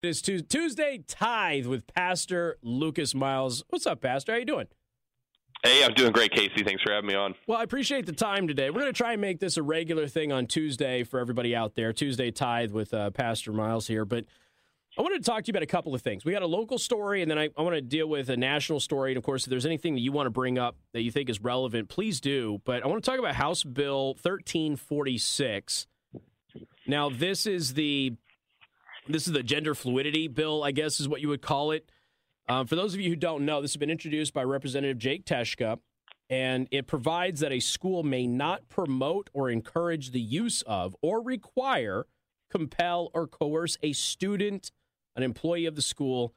It is Tuesday Tithe with Pastor Lucas Miles. What's up, Pastor? How you doing? Hey, I'm doing great, Casey. Thanks for having me on. Well, I appreciate the time today. We're going to try and make this a regular thing on Tuesday for everybody out there. Tuesday Tithe with uh, Pastor Miles here. But I wanted to talk to you about a couple of things. We got a local story, and then I, I want to deal with a national story. And of course, if there's anything that you want to bring up that you think is relevant, please do. But I want to talk about House Bill 1346. Now, this is the this is the gender fluidity bill, I guess is what you would call it. Um, for those of you who don't know, this has been introduced by Representative Jake Teshka, and it provides that a school may not promote or encourage the use of or require, compel, or coerce a student, an employee of the school,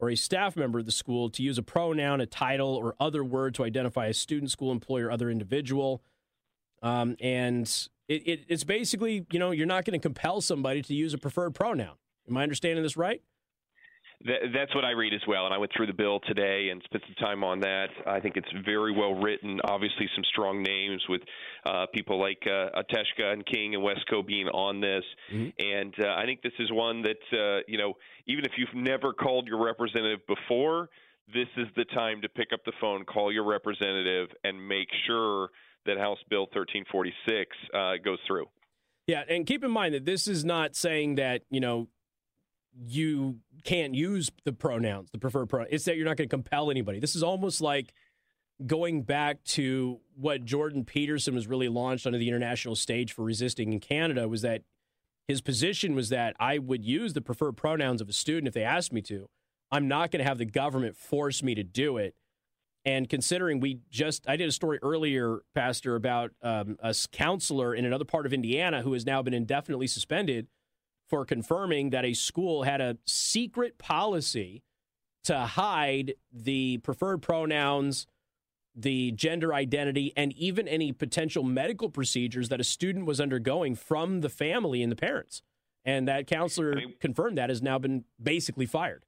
or a staff member of the school to use a pronoun, a title, or other word to identify a student, school, employee, or other individual. Um, and it, it, it's basically, you know, you're not going to compel somebody to use a preferred pronoun. Am I understanding this right? that's what I read as well, and I went through the bill today and spent some time on that. I think it's very well written. Obviously, some strong names with uh, people like uh, Ateshka and King and Wesco being on this, mm-hmm. and uh, I think this is one that uh, you know, even if you've never called your representative before, this is the time to pick up the phone, call your representative, and make sure that House Bill 1346 uh, goes through. Yeah, and keep in mind that this is not saying that you know you can't use the pronouns, the preferred pronoun. It's that you're not going to compel anybody. This is almost like going back to what Jordan Peterson was really launched onto the international stage for resisting in Canada was that his position was that I would use the preferred pronouns of a student if they asked me to. I'm not going to have the government force me to do it. And considering we just, I did a story earlier, Pastor, about um, a counselor in another part of Indiana who has now been indefinitely suspended for confirming that a school had a secret policy to hide the preferred pronouns, the gender identity, and even any potential medical procedures that a student was undergoing from the family and the parents. And that counselor I mean, confirmed that has now been basically fired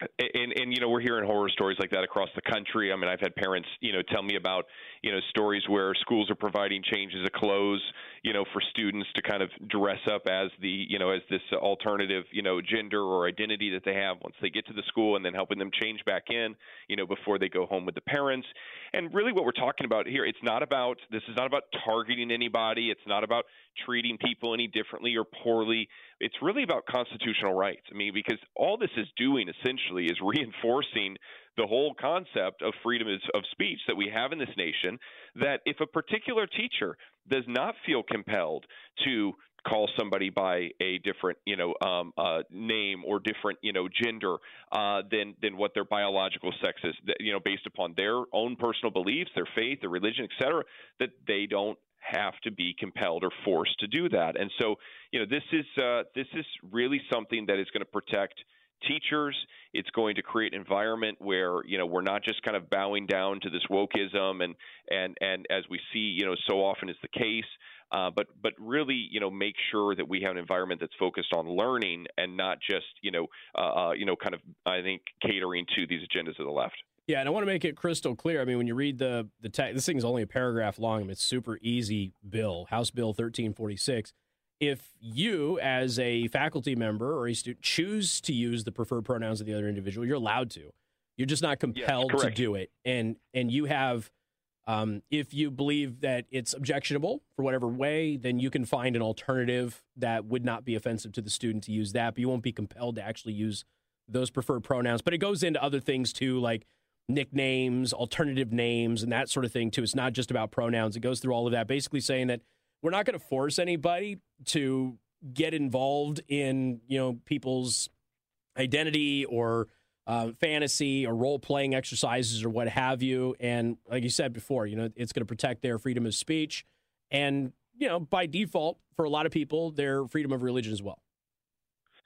and and you know we're hearing horror stories like that across the country. I mean, I've had parents you know tell me about you know stories where schools are providing changes of clothes you know for students to kind of dress up as the you know as this alternative you know gender or identity that they have once they get to the school, and then helping them change back in you know before they go home with the parents. And really, what we're talking about here, it's not about this is not about targeting anybody. It's not about treating people any differently or poorly. It's really about constitutional rights. I mean, because all this is doing essentially is reinforcing the whole concept of freedom of speech that we have in this nation. That if a particular teacher does not feel compelled to call somebody by a different, you know, um, uh, name or different, you know, gender uh, than than what their biological sex is, you know, based upon their own personal beliefs, their faith, their religion, et cetera, that they don't have to be compelled or forced to do that. And so, you know, this is uh, this is really something that is going to protect teachers. It's going to create an environment where you know we're not just kind of bowing down to this wokeism and and and as we see you know so often is the case. Uh, but but really, you know, make sure that we have an environment that's focused on learning and not just you know uh, uh you know kind of I think catering to these agendas of the left. Yeah, and I want to make it crystal clear. I mean, when you read the the text, this thing's only a paragraph long. I mean, it's super easy bill, House Bill 1346. If you, as a faculty member or a student, choose to use the preferred pronouns of the other individual, you're allowed to. You're just not compelled yes, to do it. And and you have, um, if you believe that it's objectionable for whatever way, then you can find an alternative that would not be offensive to the student to use that. But you won't be compelled to actually use those preferred pronouns. But it goes into other things too, like nicknames, alternative names, and that sort of thing too. It's not just about pronouns. It goes through all of that, basically saying that we're not going to force anybody to get involved in you know people's identity or uh, fantasy or role playing exercises or what have you. And like you said before, you know it's going to protect their freedom of speech, and you know by default for a lot of people their freedom of religion as well.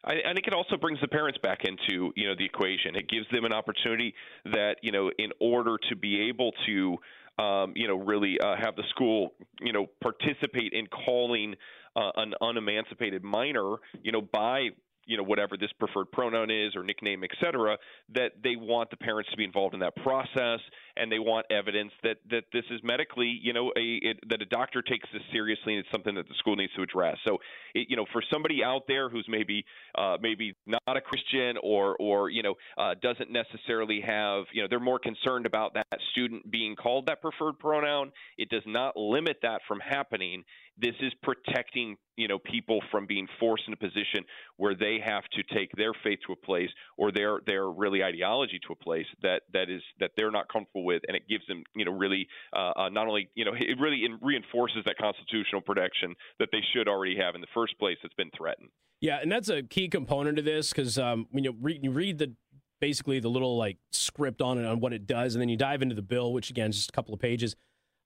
I, I think it also brings the parents back into you know the equation. It gives them an opportunity that you know in order to be able to um, you know really uh, have the school you know participate in calling uh, an unemancipated minor you know by you know whatever this preferred pronoun is or nickname et cetera that they want the parents to be involved in that process and they want evidence that that this is medically, you know, a it, that a doctor takes this seriously and it's something that the school needs to address. So, it, you know, for somebody out there who's maybe uh, maybe not a Christian or or you know uh, doesn't necessarily have, you know, they're more concerned about that student being called that preferred pronoun. It does not limit that from happening. This is protecting, you know, people from being forced in a position where they have to take their faith to a place or their their really ideology to a place that that is that they're not comfortable with, and it gives them, you know, really uh, uh, not only, you know, it really reinforces that constitutional protection that they should already have in the first place that's been threatened. Yeah, and that's a key component of this because um, when you read, you read the basically the little like script on it on what it does, and then you dive into the bill, which again is just a couple of pages.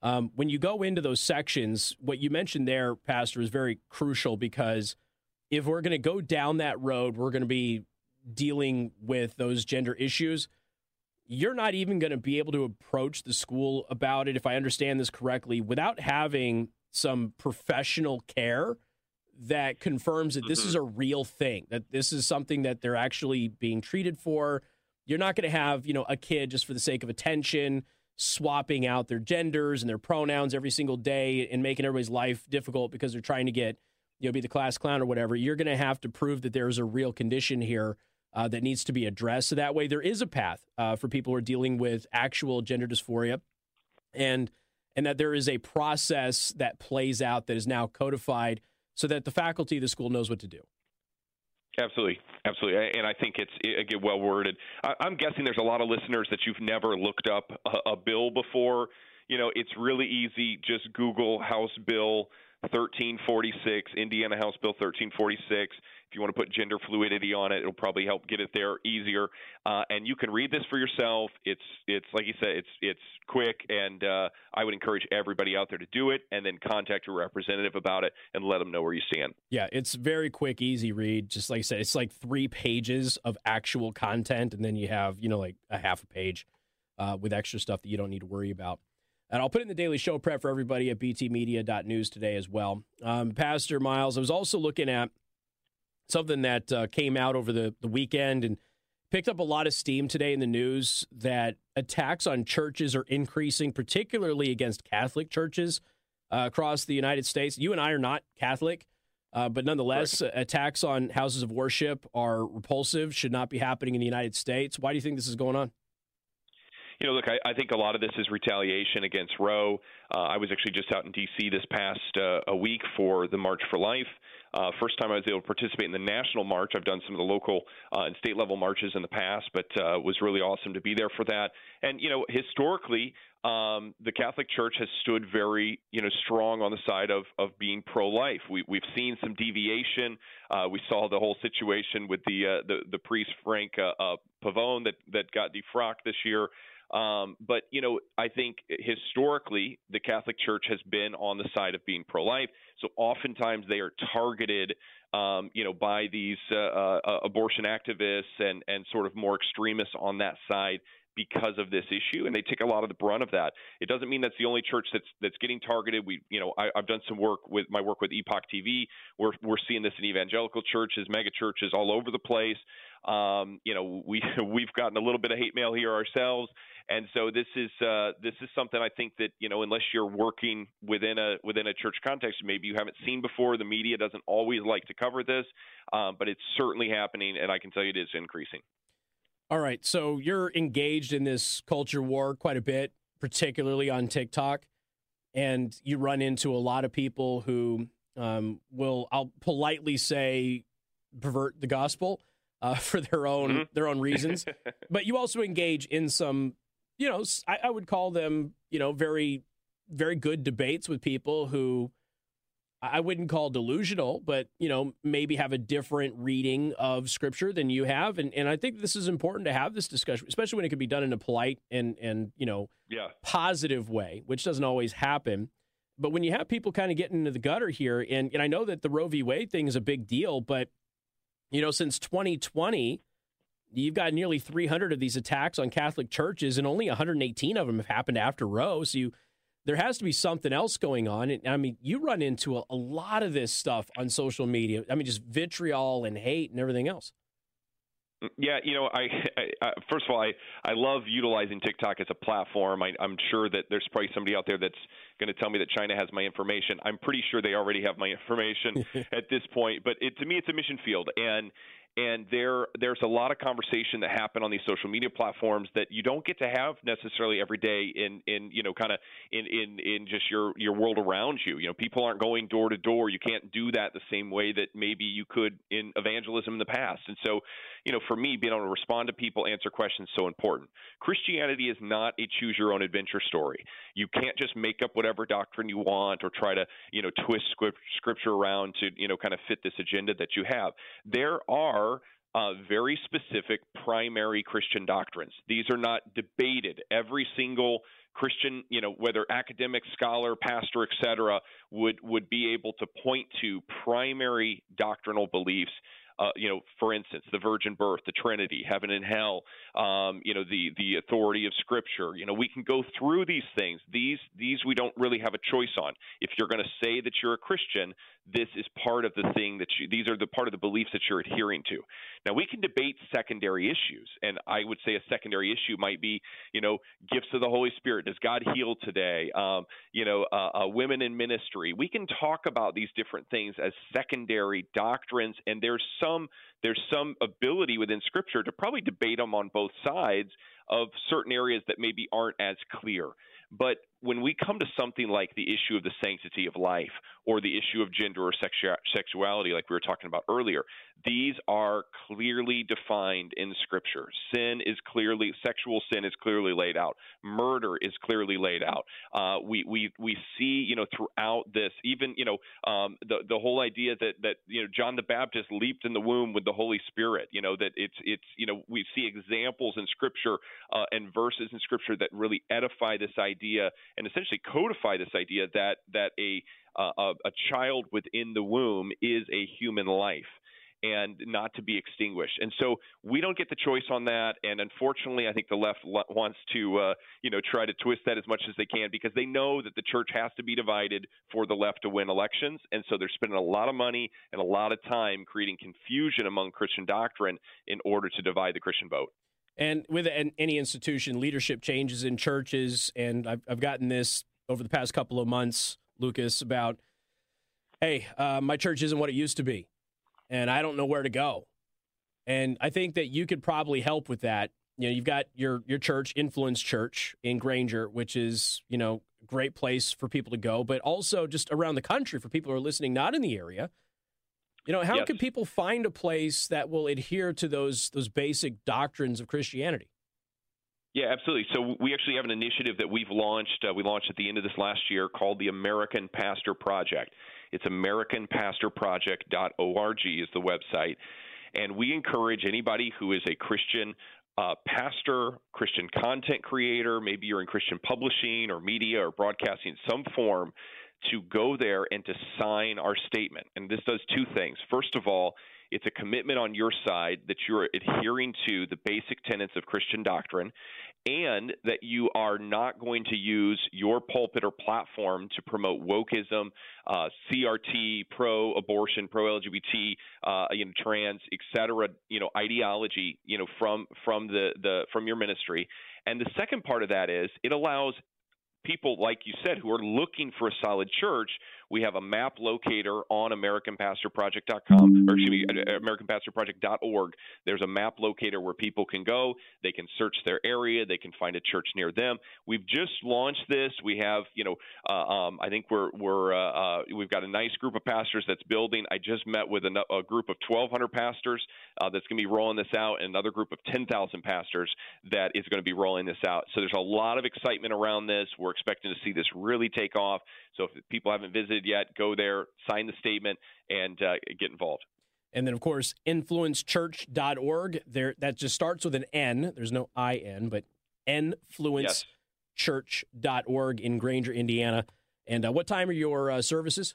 Um, when you go into those sections, what you mentioned there, Pastor, is very crucial because if we're going to go down that road, we're going to be dealing with those gender issues. You're not even going to be able to approach the school about it, if I understand this correctly, without having some professional care that confirms that this is mm-hmm. a real thing, that this is something that they're actually being treated for. You're not going to have, you know, a kid just for the sake of attention swapping out their genders and their pronouns every single day and making everybody's life difficult because they're trying to get, you know, be the class clown or whatever. You're going to have to prove that there's a real condition here uh, that needs to be addressed. So that way, there is a path uh, for people who are dealing with actual gender dysphoria, and and that there is a process that plays out that is now codified so that the faculty of the school knows what to do. Absolutely, absolutely, and I think it's again well worded. I'm guessing there's a lot of listeners that you've never looked up a, a bill before. You know, it's really easy. Just Google House Bill 1346, Indiana House Bill 1346. If you want to put gender fluidity on it, it'll probably help get it there easier. Uh, and you can read this for yourself. It's it's like you said, it's it's quick, and uh, I would encourage everybody out there to do it, and then contact your representative about it and let them know where you stand. Yeah, it's very quick, easy read. Just like I said, it's like three pages of actual content, and then you have you know like a half a page uh, with extra stuff that you don't need to worry about. And I'll put in the daily show prep for everybody at btmedia.news today as well. Um, Pastor Miles, I was also looking at something that uh, came out over the, the weekend and picked up a lot of steam today in the news that attacks on churches are increasing, particularly against Catholic churches uh, across the United States. You and I are not Catholic, uh, but nonetheless, right. attacks on houses of worship are repulsive, should not be happening in the United States. Why do you think this is going on? you know, look, I, I think a lot of this is retaliation against Roe. Uh, I was actually just out in D.C. this past uh, a week for the March for Life. Uh, first time I was able to participate in the national march. I've done some of the local uh, and state level marches in the past, but uh, was really awesome to be there for that. And you know, historically, um, the Catholic Church has stood very, you know, strong on the side of of being pro-life. We, we've seen some deviation. Uh, we saw the whole situation with the uh, the, the priest Frank uh, uh, Pavone that that got defrocked this year. Um, but you know, I think historically the Catholic Church has been on the side of being pro-life. So oftentimes they are targeted, um, you know, by these uh, uh, abortion activists and and sort of more extremists on that side because of this issue, and they take a lot of the brunt of that. It doesn't mean that's the only church that's that's getting targeted. We, you know, I, have done some work with my work with Epoch TV. We're we're seeing this in evangelical churches, mega churches all over the place. Um, you know, we we've gotten a little bit of hate mail here ourselves, and so this is uh, this is something I think that you know unless you're working within a within a church context, maybe you haven't seen before. The media doesn't always like to cover this, um, but it's certainly happening, and I can tell you it is increasing. All right, so you're engaged in this culture war quite a bit, particularly on TikTok, and you run into a lot of people who um, will, I'll politely say, pervert the gospel uh, for their own mm-hmm. their own reasons. but you also engage in some you know, I, I would call them, you know, very, very good debates with people who I wouldn't call delusional, but you know, maybe have a different reading of scripture than you have. And and I think this is important to have this discussion, especially when it can be done in a polite and and you know yeah. positive way, which doesn't always happen. But when you have people kind of getting into the gutter here, and, and I know that the Roe v. Wade thing is a big deal, but you know, since 2020, You've got nearly 300 of these attacks on Catholic churches, and only 118 of them have happened after Roe. So you, there has to be something else going on. And I mean, you run into a, a lot of this stuff on social media. I mean, just vitriol and hate and everything else. Mm, yeah, you know, I, I, first of all, I I love utilizing TikTok as a platform. I, I'm sure that there's probably somebody out there that's going to tell me that China has my information. I'm pretty sure they already have my information at this point. But it, to me, it's a mission field, and and there there's a lot of conversation that happen on these social media platforms that you don't get to have necessarily every day in in you know kind of in in in just your your world around you. You know people aren't going door to door. You can't do that the same way that maybe you could in evangelism in the past. And so you know for me being able to respond to people answer questions so important. Christianity is not a choose your own adventure story. You can't just make up whatever doctrine you want or try to you know twist scripture around to you know kind of fit this agenda that you have. There are are uh, very specific primary Christian doctrines. These are not debated. Every single Christian, you know, whether academic, scholar, pastor, etc., would would be able to point to primary doctrinal beliefs uh, you know, for instance, the virgin birth, the Trinity, heaven and hell, um, you know, the the authority of Scripture. You know, we can go through these things. These these we don't really have a choice on. If you're going to say that you're a Christian, this is part of the thing that you. These are the part of the beliefs that you're adhering to. Now we can debate secondary issues, and I would say a secondary issue might be, you know, gifts of the Holy Spirit. Does God heal today? Um, you know, uh, uh, women in ministry. We can talk about these different things as secondary doctrines, and there's some there's some ability within Scripture to probably debate them on both sides of certain areas that maybe aren't as clear. But when we come to something like the issue of the sanctity of life or the issue of gender or sexu- sexuality, like we were talking about earlier, these are clearly defined in Scripture. Sin is clearly, sexual sin is clearly laid out. Murder is clearly laid out. Uh, we, we, we see, you know, throughout this, even, you know, um, the, the whole idea that, that, you know, John the Baptist leaped in the womb with the Holy Spirit, you know, that it's, it's, you know, we see examples in Scripture uh, and verses in Scripture that really edify this idea and essentially codify this idea that that a uh, a child within the womb is a human life and not to be extinguished. And so we don't get the choice on that. And unfortunately, I think the left wants to, uh, you know, try to twist that as much as they can because they know that the church has to be divided for the left to win elections. And so they're spending a lot of money and a lot of time creating confusion among Christian doctrine in order to divide the Christian vote. And with any institution, leadership changes in churches, and I've, I've gotten this over the past couple of months, Lucas, about, hey, uh, my church isn't what it used to be, and I don't know where to go. And I think that you could probably help with that. You know, you've got your your church, Influence Church in Granger, which is you know great place for people to go, but also just around the country for people who are listening not in the area you know, how yes. can people find a place that will adhere to those those basic doctrines of Christianity? Yeah, absolutely. So we actually have an initiative that we've launched. Uh, we launched at the end of this last year called the American Pastor Project. It's AmericanPastorProject.org is the website, and we encourage anybody who is a Christian uh, pastor, Christian content creator, maybe you're in Christian publishing or media or broadcasting in some form, to go there and to sign our statement. And this does two things. First of all, it's a commitment on your side that you're adhering to the basic tenets of Christian doctrine and that you are not going to use your pulpit or platform to promote wokeism, uh, CRT, pro-abortion, pro-LGBT, uh, you know, trans, etc. You know, ideology, you know, from from the the from your ministry. And the second part of that is it allows people, like you said, who are looking for a solid church we have a map locator on AmericanPastorProject.com, or excuse me, AmericanPastorProject.org. There's a map locator where people can go. They can search their area. They can find a church near them. We've just launched this. We have, you know, uh, um, I think we're we're uh, uh, we've got a nice group of pastors that's building. I just met with a, a group of 1,200 pastors uh, that's going to be rolling this out, and another group of 10,000 pastors that is going to be rolling this out. So there's a lot of excitement around this. We're expecting to see this really take off. So if people haven't visited yet, go there, sign the statement, and uh, get involved. And then, of course, influencechurch.org. There, that just starts with an N. There's no I N, but influencechurch.org in Granger, Indiana. And uh, what time are your uh, services?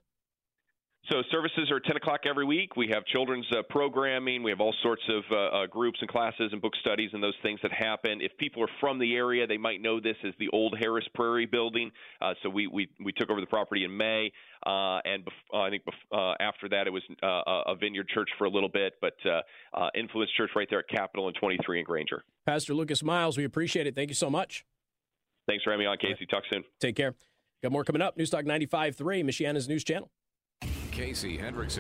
So services are 10 o'clock every week. We have children's uh, programming. We have all sorts of uh, uh, groups and classes and book studies and those things that happen. If people are from the area, they might know this as the old Harris Prairie building. Uh, so we, we we took over the property in May, uh, and bef- I think bef- after that it was a Vineyard Church for a little bit, but Influence Church right there at Capitol and 23 in Granger. Pastor Lucas Miles, we appreciate it. Thank you so much. Thanks for having me on, Casey. Talk soon. Take care. Got more coming up. Newstalk 95.3, Michiana's news channel. Casey Hendrickson.